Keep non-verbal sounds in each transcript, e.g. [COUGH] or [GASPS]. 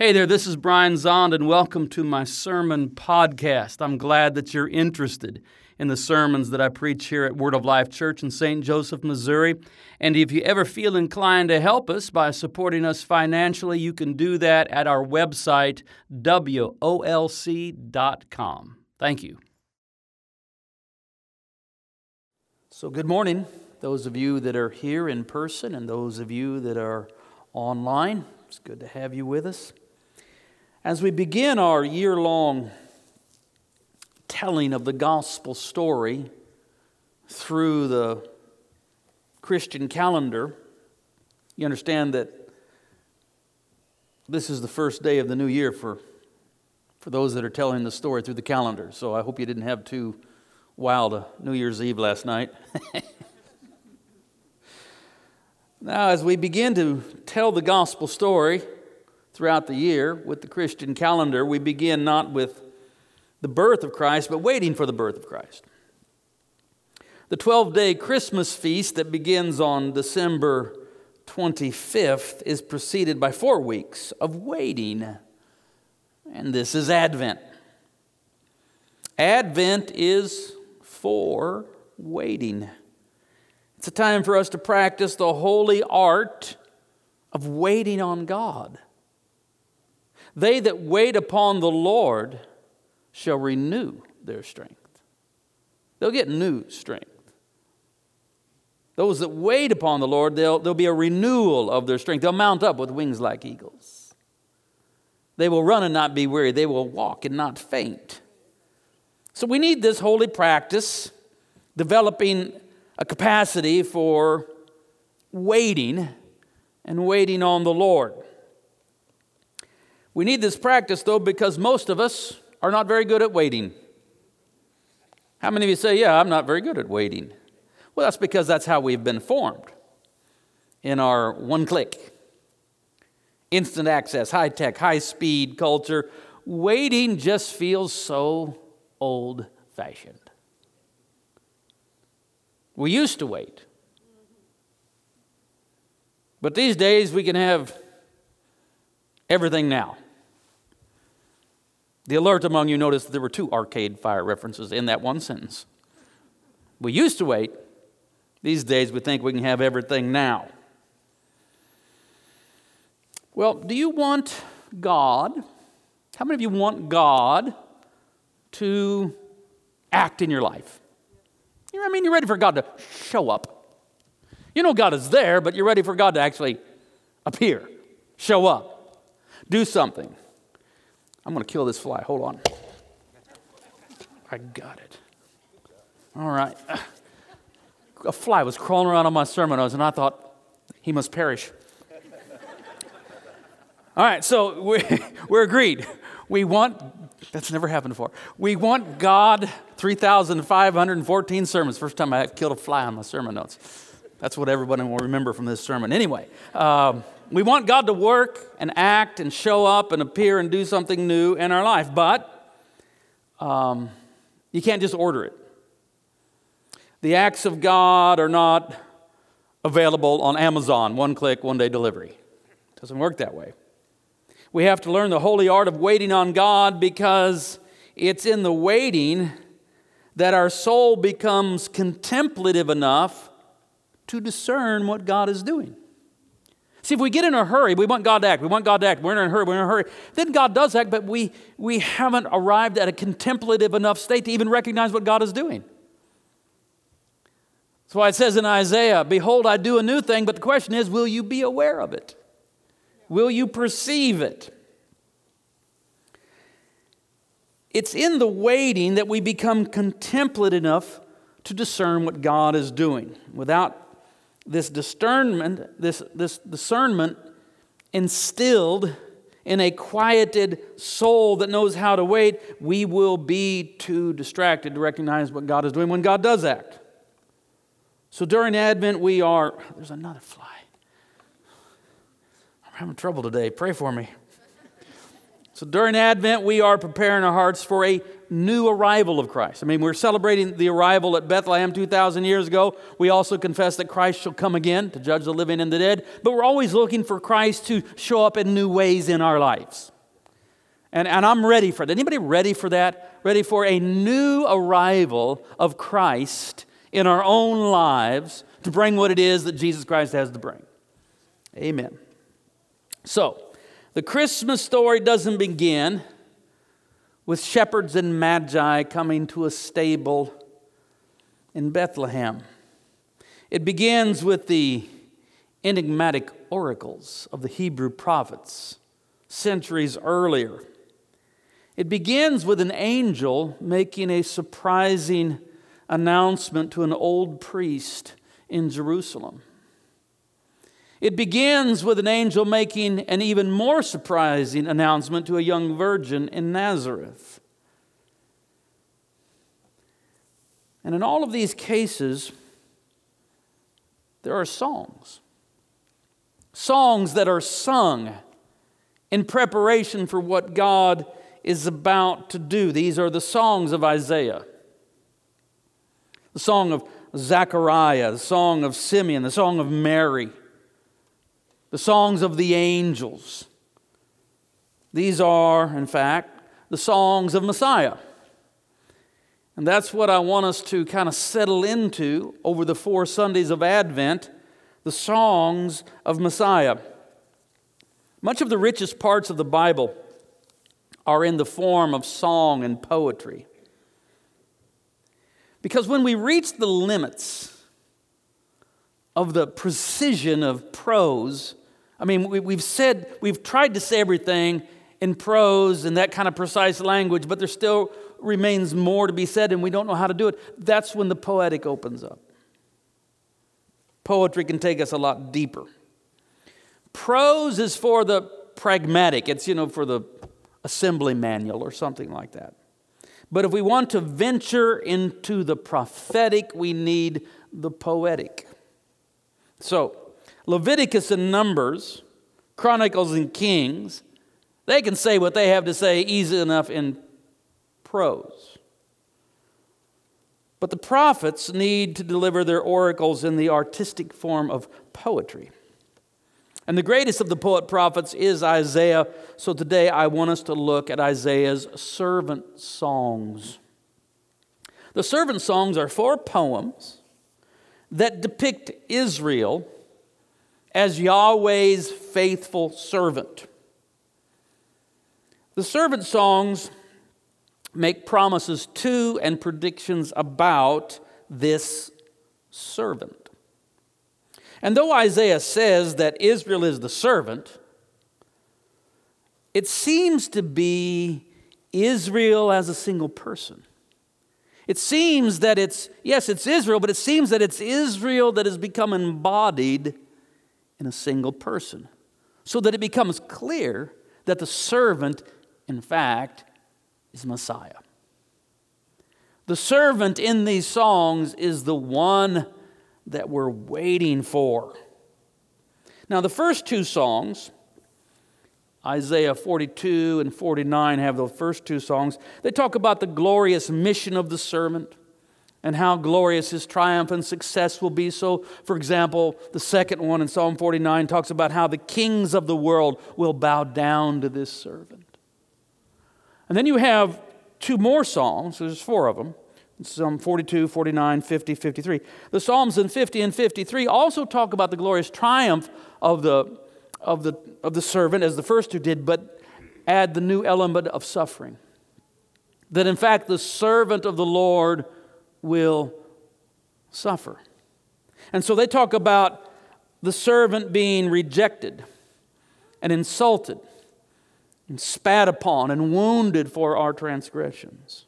Hey there, this is Brian Zahnd, and welcome to my sermon podcast. I'm glad that you're interested in the sermons that I preach here at Word of Life Church in St. Joseph, Missouri. And if you ever feel inclined to help us by supporting us financially, you can do that at our website, WOLC.com. Thank you. So, good morning, those of you that are here in person and those of you that are online. It's good to have you with us. As we begin our year long telling of the gospel story through the Christian calendar, you understand that this is the first day of the new year for, for those that are telling the story through the calendar. So I hope you didn't have too wild a New Year's Eve last night. [LAUGHS] now, as we begin to tell the gospel story, throughout the year with the Christian calendar, we begin not with the birth of Christ, but waiting for the birth of Christ. The 12 day Christmas feast that begins on December 25th is preceded by four weeks of waiting, and this is Advent. Advent is for waiting. It's a time for us to practice the holy art of waiting on God. They that wait upon the Lord shall renew their strength. They'll get new strength. Those that wait upon the Lord, there'll, there'll be a renewal of their strength. They'll mount up with wings like eagles. They will run and not be weary. They will walk and not faint. So we need this holy practice, developing a capacity for waiting and waiting on the Lord. We need this practice, though, because most of us are not very good at waiting. How many of you say, Yeah, I'm not very good at waiting? Well, that's because that's how we've been formed in our one click, instant access, high tech, high speed culture. Waiting just feels so old fashioned. We used to wait. But these days we can have everything now. The alert among you noticed there were two arcade fire references in that one sentence. We used to wait. These days we think we can have everything now. Well, do you want God? How many of you want God to act in your life? You know I mean? You're ready for God to show up. You know God is there, but you're ready for God to actually appear, show up, do something. I'm going to kill this fly. Hold on. I got it. All right. A fly was crawling around on my sermon notes, and I thought, he must perish. All right, so we're, [LAUGHS] we're agreed. We want, that's never happened before. We want God 3,514 sermons. First time I killed a fly on my sermon notes. That's what everybody will remember from this sermon. Anyway, um, we want God to work and act and show up and appear and do something new in our life, but um, you can't just order it. The acts of God are not available on Amazon, one click, one day delivery. It doesn't work that way. We have to learn the holy art of waiting on God because it's in the waiting that our soul becomes contemplative enough to discern what God is doing. See, if we get in a hurry, we want God to act, we want God to act, we're in a hurry, we're in a hurry, then God does act, but we, we haven't arrived at a contemplative enough state to even recognize what God is doing. That's why it says in Isaiah, Behold, I do a new thing, but the question is, will you be aware of it? Will you perceive it? It's in the waiting that we become contemplative enough to discern what God is doing. Without this discernment, this, this discernment instilled in a quieted soul that knows how to wait, we will be too distracted to recognize what God is doing when God does act. So during Advent, we are. There's another fly. I'm having trouble today. Pray for me. So during Advent, we are preparing our hearts for a new arrival of Christ. I mean, we're celebrating the arrival at Bethlehem 2,000 years ago. We also confess that Christ shall come again to judge the living and the dead. But we're always looking for Christ to show up in new ways in our lives. And, and I'm ready for that. Anybody ready for that? Ready for a new arrival of Christ in our own lives to bring what it is that Jesus Christ has to bring. Amen. So, the Christmas story doesn't begin with shepherds and magi coming to a stable in Bethlehem. It begins with the enigmatic oracles of the Hebrew prophets centuries earlier. It begins with an angel making a surprising announcement to an old priest in Jerusalem. It begins with an angel making an even more surprising announcement to a young virgin in Nazareth. And in all of these cases, there are songs. Songs that are sung in preparation for what God is about to do. These are the songs of Isaiah the song of Zechariah, the song of Simeon, the song of Mary the songs of the angels. These are, in fact, the songs of Messiah. And that's what I want us to kind of settle into over the four Sundays of Advent the songs of Messiah. Much of the richest parts of the Bible are in the form of song and poetry. Because when we reach the limits of the precision of prose, I mean, we, have said, we've tried to say everything in prose and that kind of precise language, but there still remains more to be said and we don't know how to do it. That's when the poetic opens up. Poetry can take us a lot deeper. Prose is for the pragmatic, it's, you know, for the assembly manual or something like that. But if we want to venture into the prophetic, we need the poetic. So, Leviticus and Numbers, Chronicles and Kings, they can say what they have to say easy enough in prose. But the prophets need to deliver their oracles in the artistic form of poetry. And the greatest of the poet prophets is Isaiah. So today I want us to look at Isaiah's servant songs. The servant songs are four poems that depict Israel as Yahweh's faithful servant. The servant songs make promises to and predictions about this servant. And though Isaiah says that Israel is the servant, it seems to be Israel as a single person. It seems that it's, yes, it's Israel, but it seems that it's Israel that has become embodied in a single person, so that it becomes clear that the servant, in fact, is Messiah. The servant in these songs is the one that we're waiting for. Now, the first two songs, Isaiah 42 and 49 have the first two songs. They talk about the glorious mission of the servant and how glorious his triumph and success will be. So, for example, the second one in Psalm 49 talks about how the kings of the world will bow down to this servant. And then you have two more Psalms, there's four of them. Psalm 42, 49, 50, 53. The Psalms in 50 and 53 also talk about the glorious triumph of the, of the, of the servant, as the first two did, but add the new element of suffering. That in fact, the servant of the Lord will suffer. And so they talk about the servant being rejected and insulted and spat upon and wounded for our transgressions.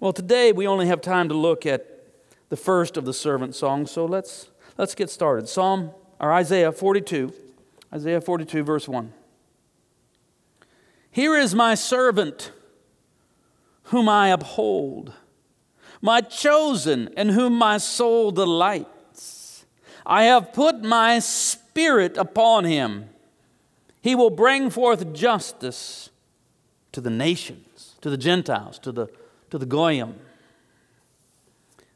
Well, today we only have time to look at the first of the servant songs, so let's, let's get started. Psalm or Isaiah 42, Isaiah 42, verse 1. Here is my servant whom I uphold my chosen, in whom my soul delights. I have put my spirit upon him. He will bring forth justice to the nations, to the Gentiles, to the, to the Goyim.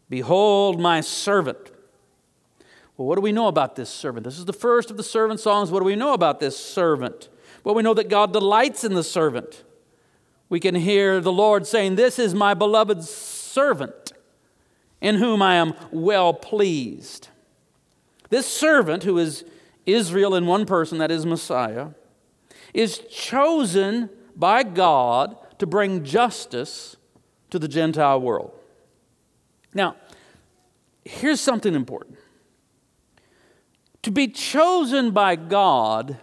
Behold my servant. Well, what do we know about this servant? This is the first of the servant songs. What do we know about this servant? Well, we know that God delights in the servant. We can hear the Lord saying, This is my beloved servant in whom I am well pleased. This servant, who is Israel in one person, that is Messiah, is chosen by God to bring justice to the Gentile world. Now, here's something important. To be chosen by God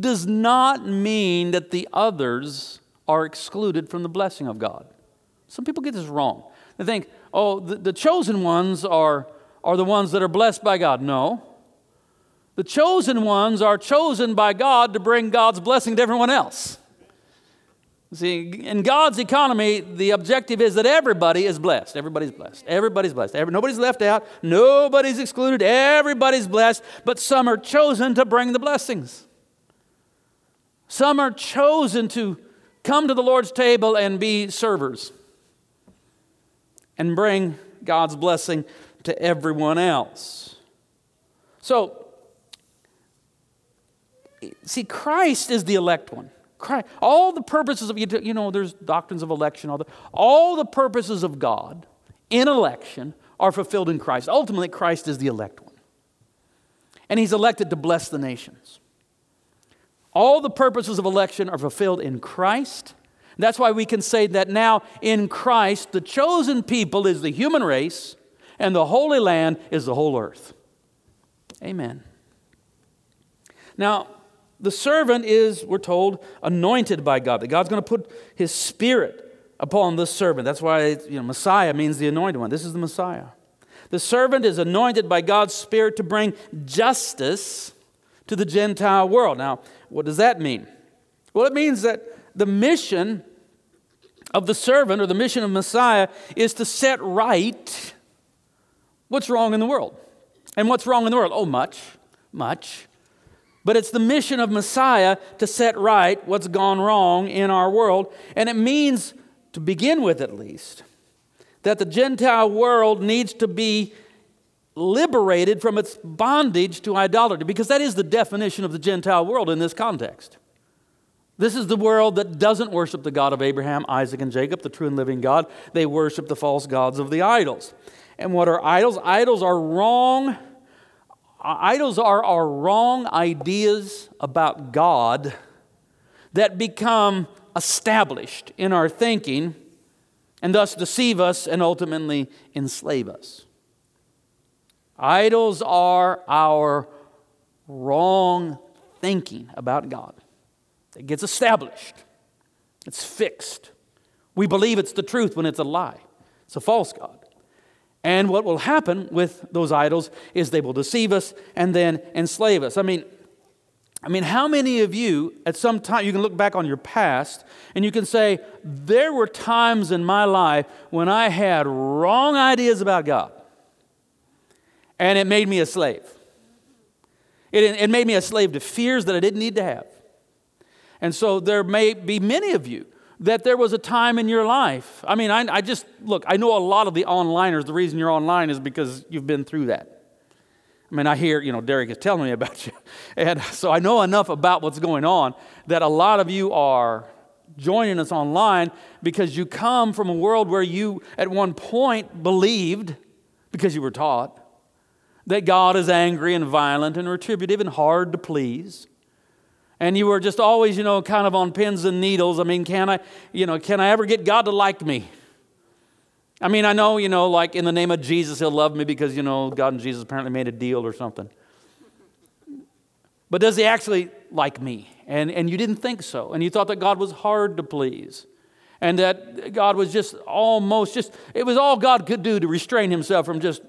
does not mean that the others are excluded from the blessing of God. Some people get this wrong. They think, oh, the, the chosen ones are, are the ones that are blessed by God. No. The chosen ones are chosen by God to bring God's blessing to everyone else. See, in God's economy, the objective is that everybody is blessed. Everybody's blessed. Everybody's blessed. Every, nobody's left out. Nobody's excluded. Everybody's blessed. But some are chosen to bring the blessings. Some are chosen to come to the Lord's table and be servers and bring God's blessing to everyone else. So, see, Christ is the elect one. Christ, all the purposes of, you know, there's doctrines of election, all the, all the purposes of God in election are fulfilled in Christ. Ultimately, Christ is the elect one. And he's elected to bless the nations. All the purposes of election are fulfilled in Christ. That's why we can say that now in Christ, the chosen people is the human race, and the Holy Land is the whole earth. Amen. Now, the servant is, we're told, anointed by God, that God's going to put his spirit upon the servant. That's why you know, Messiah means the anointed one. This is the Messiah. The servant is anointed by God's spirit to bring justice to the Gentile world. Now, what does that mean? Well, it means that the mission of the servant or the mission of Messiah is to set right what's wrong in the world. And what's wrong in the world? Oh, much, much. But it's the mission of Messiah to set right what's gone wrong in our world. And it means, to begin with at least, that the Gentile world needs to be liberated from its bondage to idolatry, because that is the definition of the Gentile world in this context. This is the world that doesn't worship the God of Abraham, Isaac, and Jacob, the true and living God. They worship the false gods of the idols. And what are idols? Idols are wrong Idols are our wrong ideas about God that become established in our thinking and thus deceive us and ultimately enslave us. Idols are our wrong thinking about God. It gets established, it's fixed. We believe it's the truth when it's a lie, it's a false God. And what will happen with those idols is they will deceive us and then enslave us. I mean, I mean, how many of you at some time you can look back on your past and you can say, there were times in my life when I had wrong ideas about God and it made me a slave. It, it made me a slave to fears that I didn't need to have. And so there may be many of you that there was a time in your life. I mean, I, I, just, look, I know a lot of the onliners, the reason you're online is because you've been through that. I mean, I hear, you know, Derek is telling me about [LAUGHS] you. And so I know enough about what's going on that a lot of you are joining us online because you come from a world where you, at one point, believed, because you were taught, that God is angry and violent and retributive and hard to please and you were just always, you know, kind of on pins and needles. I mean, can I, you know, can I ever get God to like me? I mean, I know, you know, like in the name of Jesus, he'll love me because, you know, God and Jesus apparently made a deal or something. But does he actually like me? And, and you didn't think so. And you thought that God was hard to please. And that God was just almost just, it was all God could do to restrain himself from just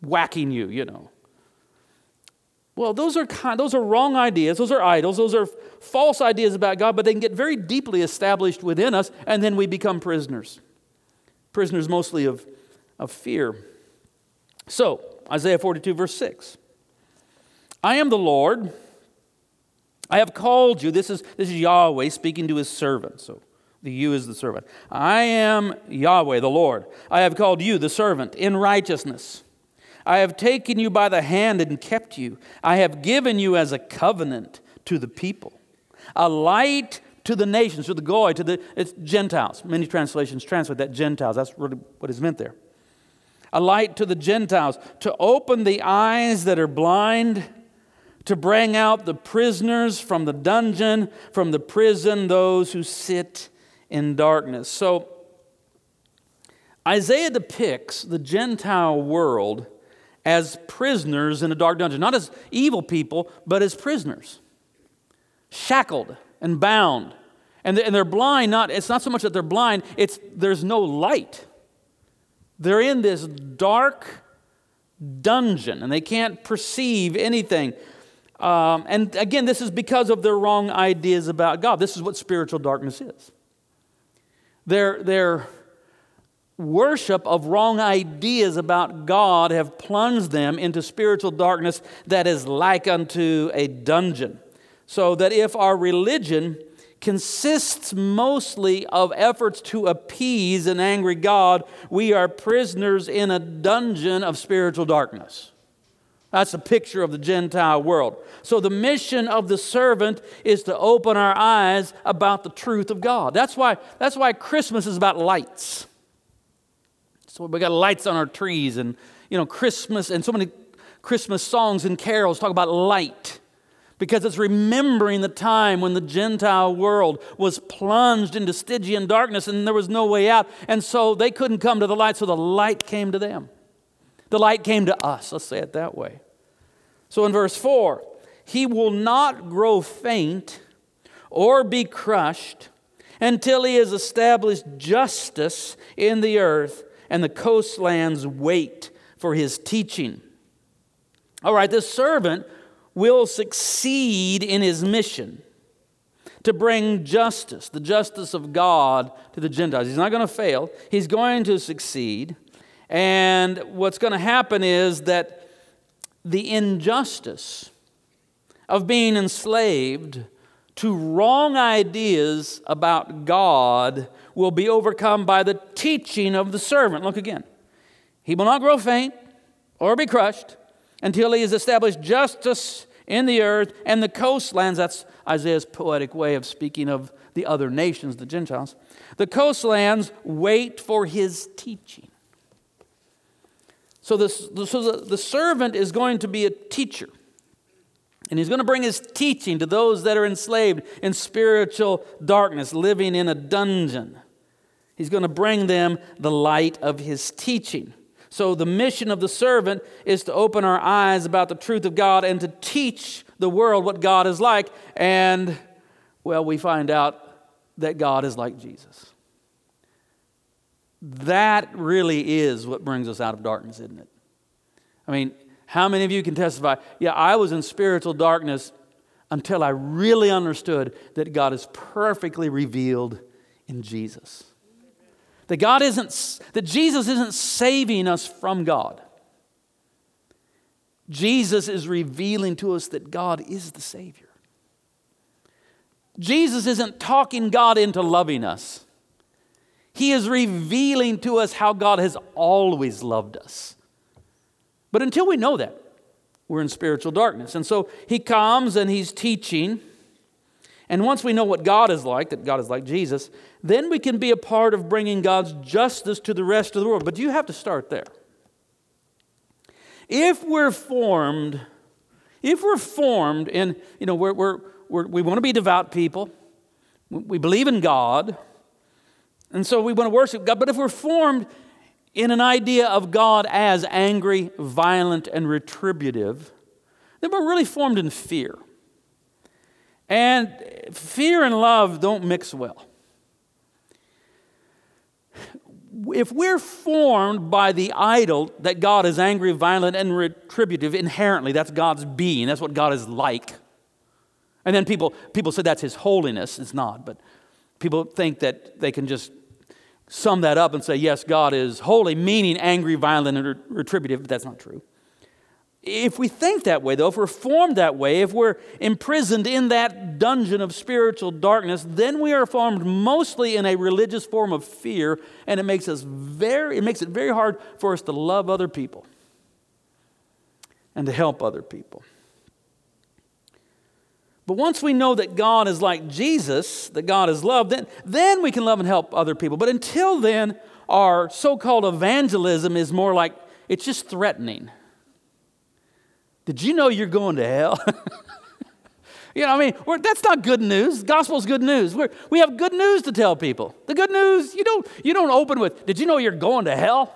whacking you, you know. Well, those are, kind, those are wrong ideas. Those are idols. Those are false ideas about God, but they can get very deeply established within us, and then we become prisoners. Prisoners mostly of, of fear. So, Isaiah 42, verse 6. I am the Lord. I have called you. This is, this is Yahweh speaking to his servant. So, The you is the servant. I am Yahweh, the Lord. I have called you the servant in righteousness. I have taken you by the hand and kept you. I have given you as a covenant to the people, a light to the nations, to the goy, to the it's Gentiles. Many translations translate that Gentiles. That's really what is meant there. A light to the Gentiles, to open the eyes that are blind, to bring out the prisoners from the dungeon, from the prison, those who sit in darkness. So, Isaiah depicts the Gentile world as prisoners in a dark dungeon, not as evil people, but as prisoners, shackled and bound. And they're blind, not, it's not so much that they're blind, it's there's no light. They're in this dark dungeon and they can't perceive anything. Um, and again, this is because of their wrong ideas about God. This is what spiritual darkness is. Their, their worship of wrong ideas about God have plunged them into spiritual darkness that is like unto a dungeon. So that if our religion consists mostly of efforts to appease an angry God, we are prisoners in a dungeon of spiritual darkness. That's a picture of the Gentile world. So, the mission of the servant is to open our eyes about the truth of God. That's why, that's why Christmas is about lights. So we got lights on our trees and, you know, Christmas and so many Christmas songs and carols talk about light because it's remembering the time when the Gentile world was plunged into Stygian darkness and there was no way out. And so they couldn't come to the light, so the light came to them. The light came to us, let's say it that way. So in verse 4, he will not grow faint or be crushed until he has established justice in the earth and the coastlands wait for his teaching. All right, this servant will succeed in his mission to bring justice, the justice of God to the Gentiles. He's not going to fail, he's going to succeed. And what's going to happen is that the injustice of being enslaved to wrong ideas about God will be overcome by the teaching of the servant. Look again. He will not grow faint or be crushed until he has established justice in the earth and the coastlands. That's Isaiah's poetic way of speaking of the other nations, the Gentiles. The coastlands wait for his teaching. So, this, so the, the servant is going to be a teacher. And he's going to bring his teaching to those that are enslaved in spiritual darkness, living in a dungeon. He's going to bring them the light of his teaching. So, the mission of the servant is to open our eyes about the truth of God and to teach the world what God is like. And, well, we find out that God is like Jesus. That really is what brings us out of darkness, isn't it? I mean, how many of you can testify? Yeah, I was in spiritual darkness until I really understood that God is perfectly revealed in Jesus. That God isn't, that Jesus isn't saving us from God. Jesus is revealing to us that God is the Savior. Jesus isn't talking God into loving us. He is revealing to us how God has always loved us. But until we know that, we're in spiritual darkness. And so he comes and he's teaching. And once we know what God is like, that God is like Jesus, then we can be a part of bringing God's justice to the rest of the world. But you have to start there. If we're formed, if we're formed in, you know, we're, we're, we're we want to be devout people, we believe in God, and so we want to worship God, but if we're formed in an idea of God as angry, violent, and retributive, then we're really formed in fear. And fear and love don't mix well. If we're formed by the idol that God is angry, violent, and retributive inherently, that's God's being, that's what God is like. And then people, people say that's His holiness. It's not, but people think that they can just sum that up and say, yes, God is holy, meaning angry, violent, and retributive, but that's not true. if we think that way, though, if we're formed that way, if we're imprisoned in that dungeon of spiritual darkness, then we are formed mostly in a religious form of fear, and it makes us very, it makes it very hard for us to love other people and to help other people. But once we know that God is like Jesus, that God is love, then, then we can love and help other people. But until then, our so called evangelism is more like it's just threatening. Did you know you're going to hell? [LAUGHS] you know, I mean, that's not good news. Gospel's good news. We're, we have good news to tell people. The good news, you don't, you don't open with, Did you know you're going to hell?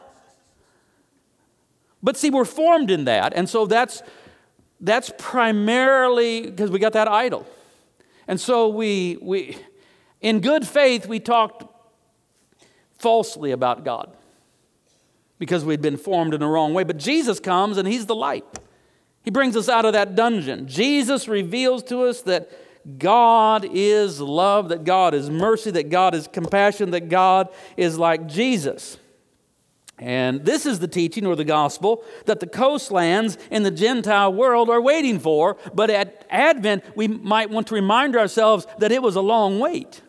But see, we're formed in that. And so that's, that's primarily because we got that idol. And so we, we, in good faith, we talked falsely about God because we'd been formed in the wrong way. But Jesus comes and He's the light. He brings us out of that dungeon. Jesus reveals to us that God is love, that God is mercy, that God is compassion, that God is like Jesus. And this is the teaching or the gospel that the coastlands in the Gentile world are waiting for. But at Advent, we might want to remind ourselves that it was a long wait.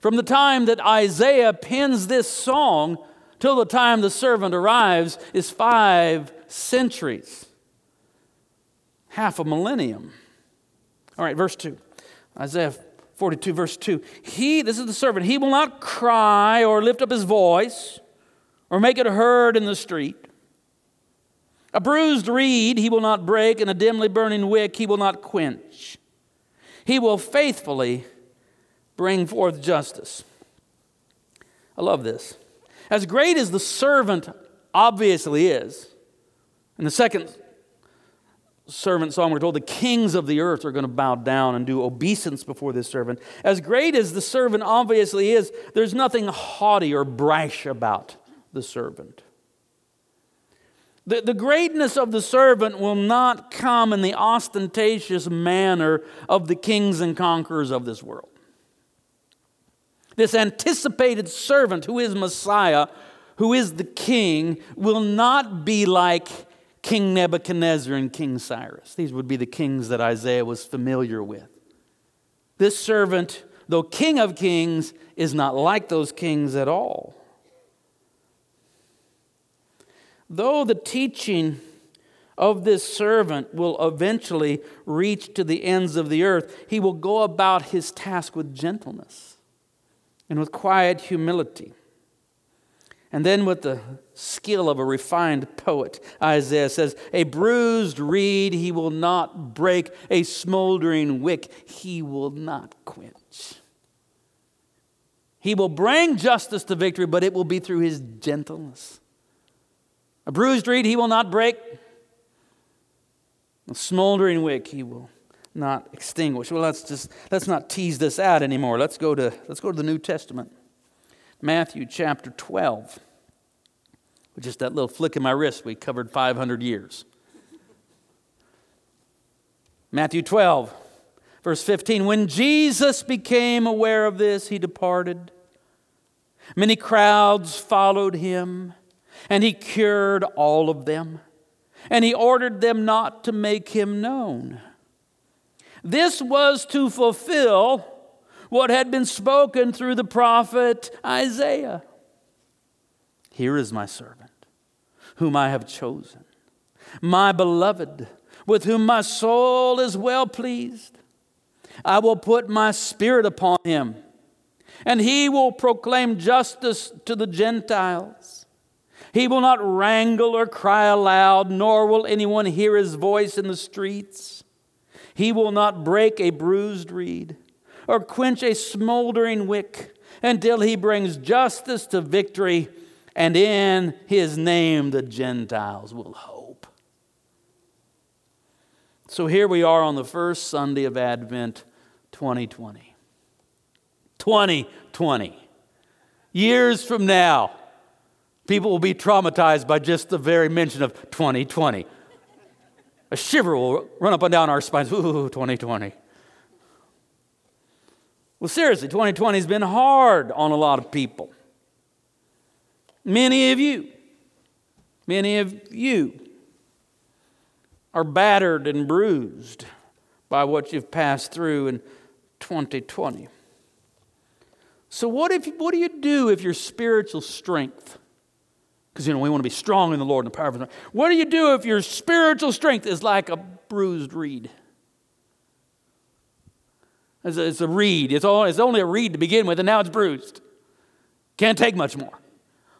From the time that Isaiah pens this song till the time the servant arrives is five centuries half a millennium. All right, verse 2. Isaiah 42, verse 2. He, this is the servant, he will not cry or lift up his voice or make it heard in the street. A bruised reed he will not break, and a dimly burning wick he will not quench. He will faithfully bring forth justice. I love this. As great as the servant obviously is, in the second servant song, we're told the kings of the earth are going to bow down and do obeisance before this servant. As great as the servant obviously is, there's nothing haughty or brash about the servant. The, the greatness of the servant will not come in the ostentatious manner of the kings and conquerors of this world. This anticipated servant, who is Messiah, who is the king, will not be like King Nebuchadnezzar and King Cyrus. These would be the kings that Isaiah was familiar with. This servant, though king of kings, is not like those kings at all. Though the teaching of this servant will eventually reach to the ends of the earth, he will go about his task with gentleness and with quiet humility. And then, with the skill of a refined poet, Isaiah says, A bruised reed he will not break, a smoldering wick he will not quench. He will bring justice to victory, but it will be through his gentleness. A bruised reed he will not break, a smoldering wick he will not extinguish. Well, let's just let's not tease this out anymore. Let's go to let's go to the New Testament. Matthew chapter 12. With just that little flick of my wrist, we covered 500 years. Matthew 12, verse 15. When Jesus became aware of this, he departed. Many crowds followed him, and he cured all of them, and he ordered them not to make him known. This was to fulfill what had been spoken through the prophet Isaiah. Here is my servant, whom I have chosen, my beloved, with whom my soul is well pleased. I will put my spirit upon him, and he will proclaim justice to the Gentiles. He will not wrangle or cry aloud, nor will anyone hear his voice in the streets. He will not break a bruised reed or quench a smoldering wick until he brings justice to victory, and in his name the Gentiles will hope. So here we are on the first Sunday of Advent 2020. 2020. Years from now, people will be traumatized by just the very mention of 2020. A shiver will run up and down our spines. Ooh, 2020. Well, seriously, 2020 has been hard on a lot of people. Many of you, many of you are battered and bruised by what you've passed through in 2020. So, what, if, what do you do if your spiritual strength, because you know we want to be strong in the Lord and the power of His What do you do if your spiritual strength is like a bruised reed? It's a, it's a reed. It's, all, it's only a reed to begin with, and now it's bruised. Can't take much more.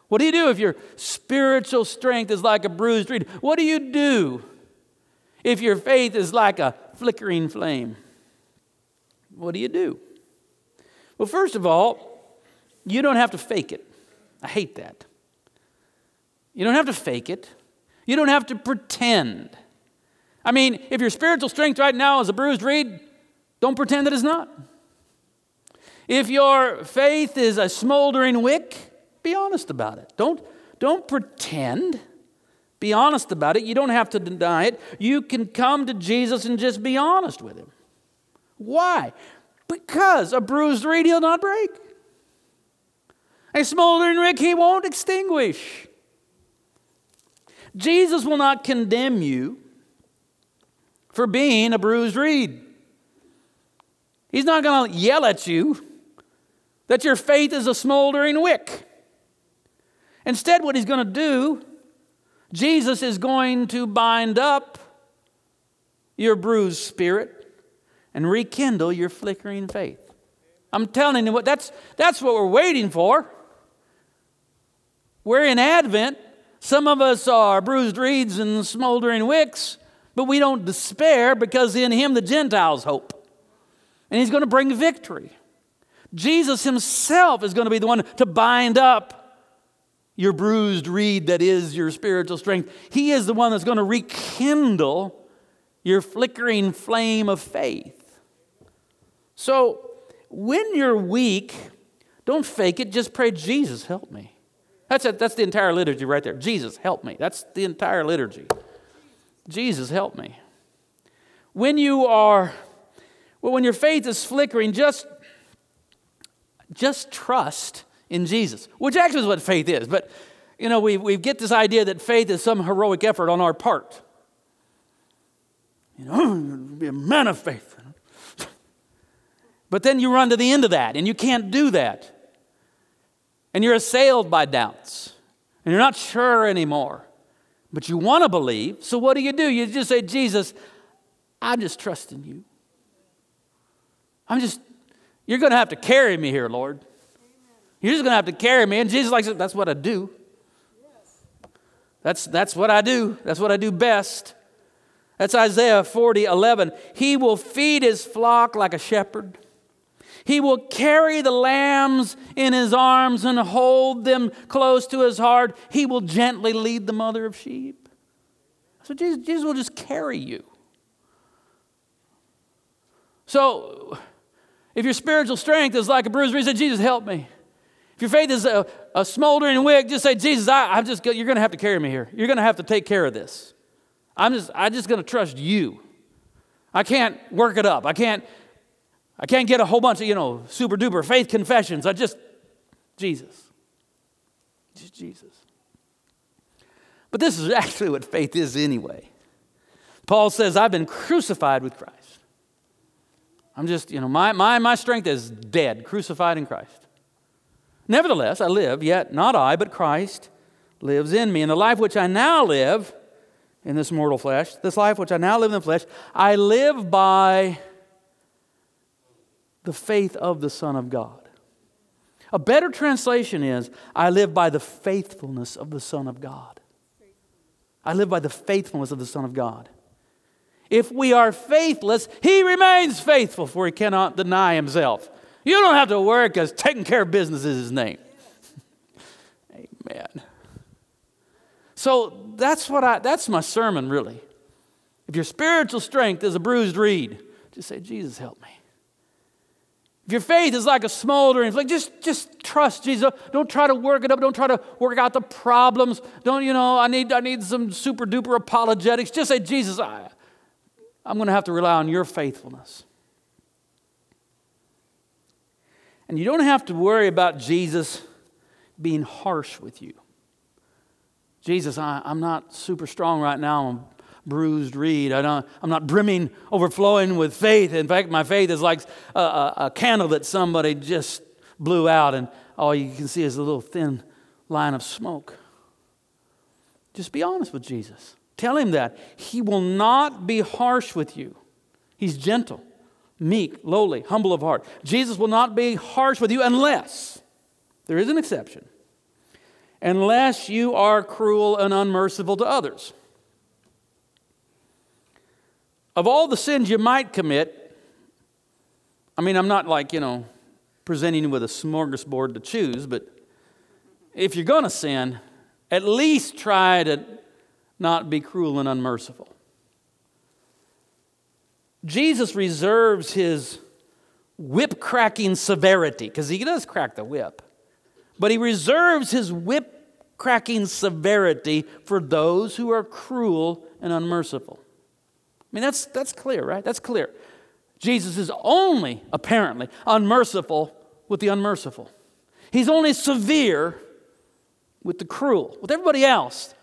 What do you do if your spiritual strength is like a bruised reed? What do you do if your faith is like a flickering flame? What do you do? Well, first of all, you don't have to fake it. I hate that. You don't have to fake it. You don't have to pretend. I mean, if your spiritual strength right now is a bruised reed, don't pretend that it's not. If your faith is a smoldering wick, be honest about it. Don't, don't pretend. Be honest about it. You don't have to deny it. You can come to Jesus and just be honest with him. Why? Because a bruised reed he'll not break. A smoldering wick he won't extinguish. Jesus will not condemn you for being a bruised reed. He's not going to yell at you that your faith is a smoldering wick. Instead, what he's going to do, Jesus is going to bind up your bruised spirit and rekindle your flickering faith. I'm telling you what that's that's what we're waiting for. We're in Advent. Some of us are bruised reeds and smoldering wicks, but we don't despair because in him the Gentiles hope and he's going to bring victory. Jesus himself is going to be the one to bind up your bruised reed that is your spiritual strength. He is the one that's going to rekindle your flickering flame of faith. So, when you're weak, don't fake it, just pray, Jesus, help me. That's, a, that's the entire liturgy right there. Jesus, help me. That's the entire liturgy. Jesus, help me. When you are well, when your faith is flickering, just, just trust in Jesus, which actually is what faith is. But, you know, we, we get this idea that faith is some heroic effort on our part. You know, [GASPS] be a man of faith. [LAUGHS] But then you run to the end of that, and you can't do that. And you're assailed by doubts, and you're not sure anymore. But you want to believe, so what do you do? You just say, Jesus, I'm just trusting you. I'm just, you're going to have to carry me here, Lord. You're just going to have to carry me. And Jesus, like, that's what I do. That's, that's what I do. That's what I do best. That's Isaiah 40, 11. He will feed his flock like a shepherd. He will carry the lambs in his arms and hold them close to his heart. He will gently lead the mother of sheep. So Jesus, Jesus will just carry you. So if your spiritual strength is like a bruised reed, say, Jesus, help me. If your faith is a, a smoldering wick, just say, Jesus, I, am just, you're going to have to carry me here. You're going to have to take care of this. I'm just, I'm just going to trust you. I can't work it up. I can't, I can't get a whole bunch of, you know, super duper faith confessions. I just, Jesus. Just Jesus. But this is [LAUGHS] actually what faith is anyway. Paul says, I've been crucified with Christ. I'm just, you know, my, my, my strength is dead, crucified in Christ. Nevertheless, I live, yet not I, but Christ lives in me. And the life which I now live in this mortal flesh, this life which I now live in the flesh, I live by the faith of the Son of God. A better translation is, I live by the faithfulness of the Son of God. I live by the faithfulness of the Son of God. If we are faithless, he remains faithful, for he cannot deny himself. You don't have to worry because taking care of business is his name. [LAUGHS] Amen. So that's what I that's my sermon really. If your spiritual strength is a bruised reed, just say, Jesus, help me. If your faith is like a smoldering flame, just, just trust Jesus. Don't try to work it up. Don't try to work out the problems. Don't, you know, I need, I need some super duper apologetics. Just say, Jesus, I, I'm going to have to rely on your faithfulness. And you don't have to worry about Jesus being harsh with you. Jesus, I, am not super strong right now. I'm, bruised reed. I don't, I'm not brimming, overflowing with faith. In fact, my faith is like a, a, a candle that somebody just blew out, and all you can see is a little thin line of smoke. Just be honest with Jesus. Tell him that. He will not be harsh with you. He's gentle, meek, lowly, humble of heart. Jesus will not be harsh with you unless, there is an exception, unless you are cruel and unmerciful to others. Of all the sins you might commit, I mean, I'm not like, you know, presenting you with a smorgasbord to choose, but if you're going to sin, at least try to not be cruel and unmerciful. Jesus reserves his whip cracking severity, because he does crack the whip, but he reserves his whip cracking severity for those who are cruel and unmerciful. I mean, that's, that's clear, right? That's clear. Jesus is only, apparently, unmerciful with the unmerciful. He's only severe with the cruel. With everybody else,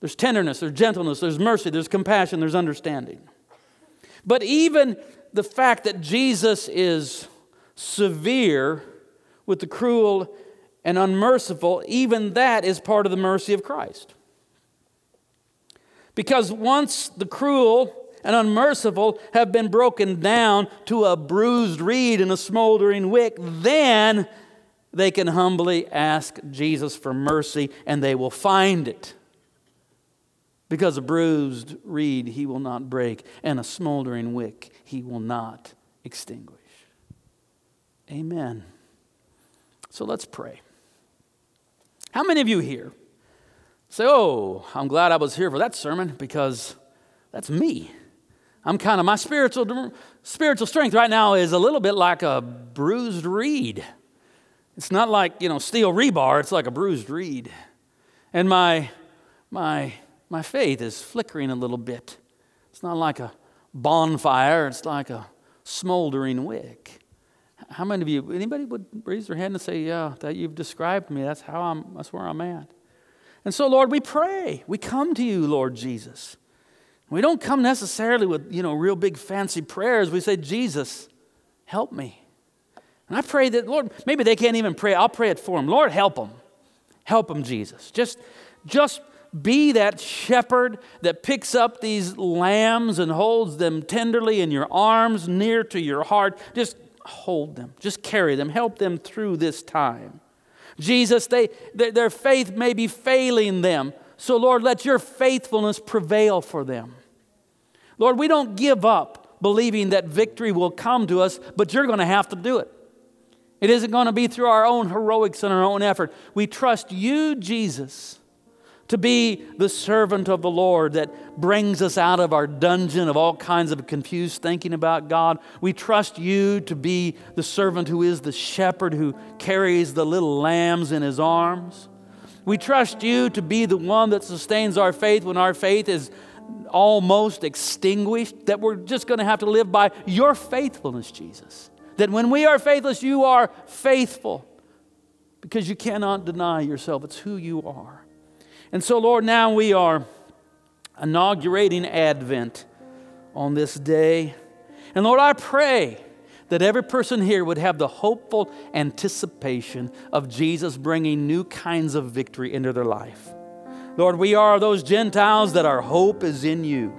there's tenderness, there's gentleness, there's mercy, there's compassion, there's understanding. But even the fact that Jesus is severe with the cruel and unmerciful, even that is part of the mercy of Christ. Because once the cruel and unmerciful have been broken down to a bruised reed and a smoldering wick, then they can humbly ask Jesus for mercy and they will find it. Because a bruised reed he will not break, and a smoldering wick he will not extinguish. Amen. So let's pray. How many of you here say, Oh, I'm glad I was here for that sermon because that's me? I'm kind of, my spiritual, spiritual strength right now is a little bit like a bruised reed. It's not like, you know, steel rebar, it's like a bruised reed. And my, my, my faith is flickering a little bit. It's not like a bonfire, it's like a smoldering wick. How many of you, anybody would raise their hand and say, Yeah, that you've described me, that's how I'm, that's where I'm at. And so, Lord, we pray. We come to you, Lord Jesus. We don't come necessarily with, you know, real big fancy prayers. We say, Jesus, help me. And I pray that, Lord, maybe they can't even pray. I'll pray it for them. Lord, help them. Help them, Jesus. Just, just be that shepherd that picks up these lambs and holds them tenderly in your arms, near to your heart. Just hold them. Just carry them. Help them through this time. Jesus, they, their faith may be failing them. So, Lord, let your faithfulness prevail for them. Lord, we don't give up believing that victory will come to us, but you're going to have to do it. It isn't going to be through our own heroics and our own effort. We trust you, Jesus, to be the servant of the Lord that brings us out of our dungeon of all kinds of confused thinking about God. We trust you to be the servant who is the shepherd who carries the little lambs in his arms. We trust you to be the one that sustains our faith when our faith is almost extinguished, that we're just going to have to live by your faithfulness, Jesus. That when we are faithless, you are faithful because you cannot deny yourself. It's who you are. And so, Lord, now we are inaugurating Advent on this day. And Lord, I pray that every person here would have the hopeful anticipation of Jesus bringing new kinds of victory into their life. Lord, we are those Gentiles that our hope is in you.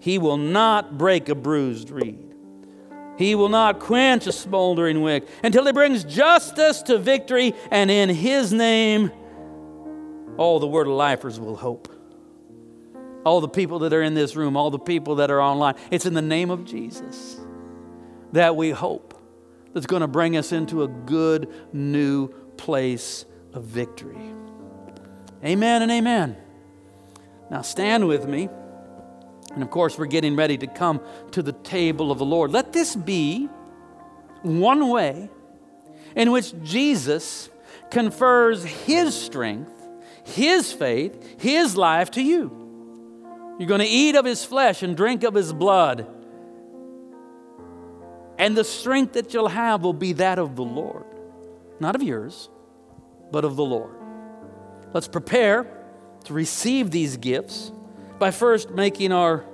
He will not break a bruised reed. He will not quench a smoldering wick until he brings justice to victory, and in his name, all the word of lifers will hope. All the people that are in this room, all the people that are online, it's in the name of Jesus that we hope that's going to bring us into a good new place of victory. Amen and amen. Now stand with me. And of course, we're getting ready to come to the table of the Lord. Let this be one way in which Jesus confers his strength, his faith, his life to you. You're going to eat of his flesh and drink of his blood. And the strength that you'll have will be that of the Lord, not of yours, but of the Lord. Let's prepare to receive these gifts by first making our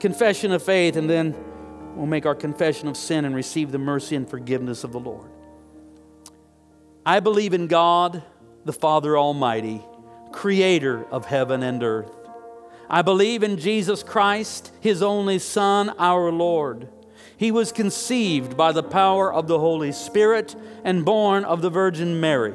confession of faith, and then we'll make our confession of sin and receive the mercy and forgiveness of the Lord. I believe in God, the Father Almighty, creator of heaven and earth. I believe in Jesus Christ, his only Son, our Lord. He was conceived by the power of the Holy Spirit and born of the Virgin Mary.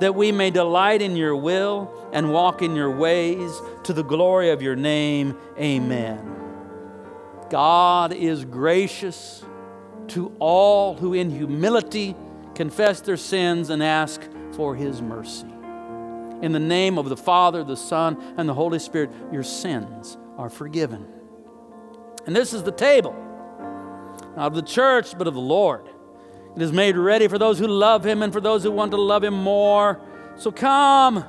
that we may delight in your will and walk in your ways to the glory of your name. Amen. God is gracious to all who in humility confess their sins and ask for his mercy. In the name of the Father, the Son, and the Holy Spirit, your sins are forgiven. And this is the table, not of the church, but of the Lord. It is made ready for those who love him and for those who want to love him more. So come,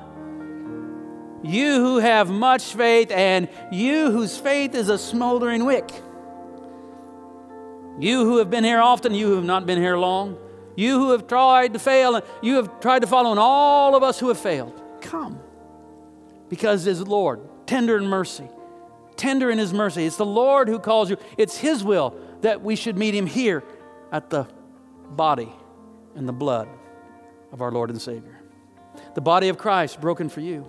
you who have much faith, and you whose faith is a smoldering wick. You who have been here often, you who have not been here long, you who have tried to fail, and you have tried to follow, and all of us who have failed, come. Because is Lord, tender in mercy, tender in His mercy. It's the Lord who calls you. It's His will that we should meet Him here at the body and the blood of our Lord and Savior. The body of Christ broken for you.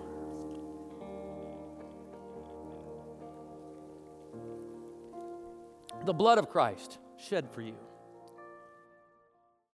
The blood of Christ shed for you.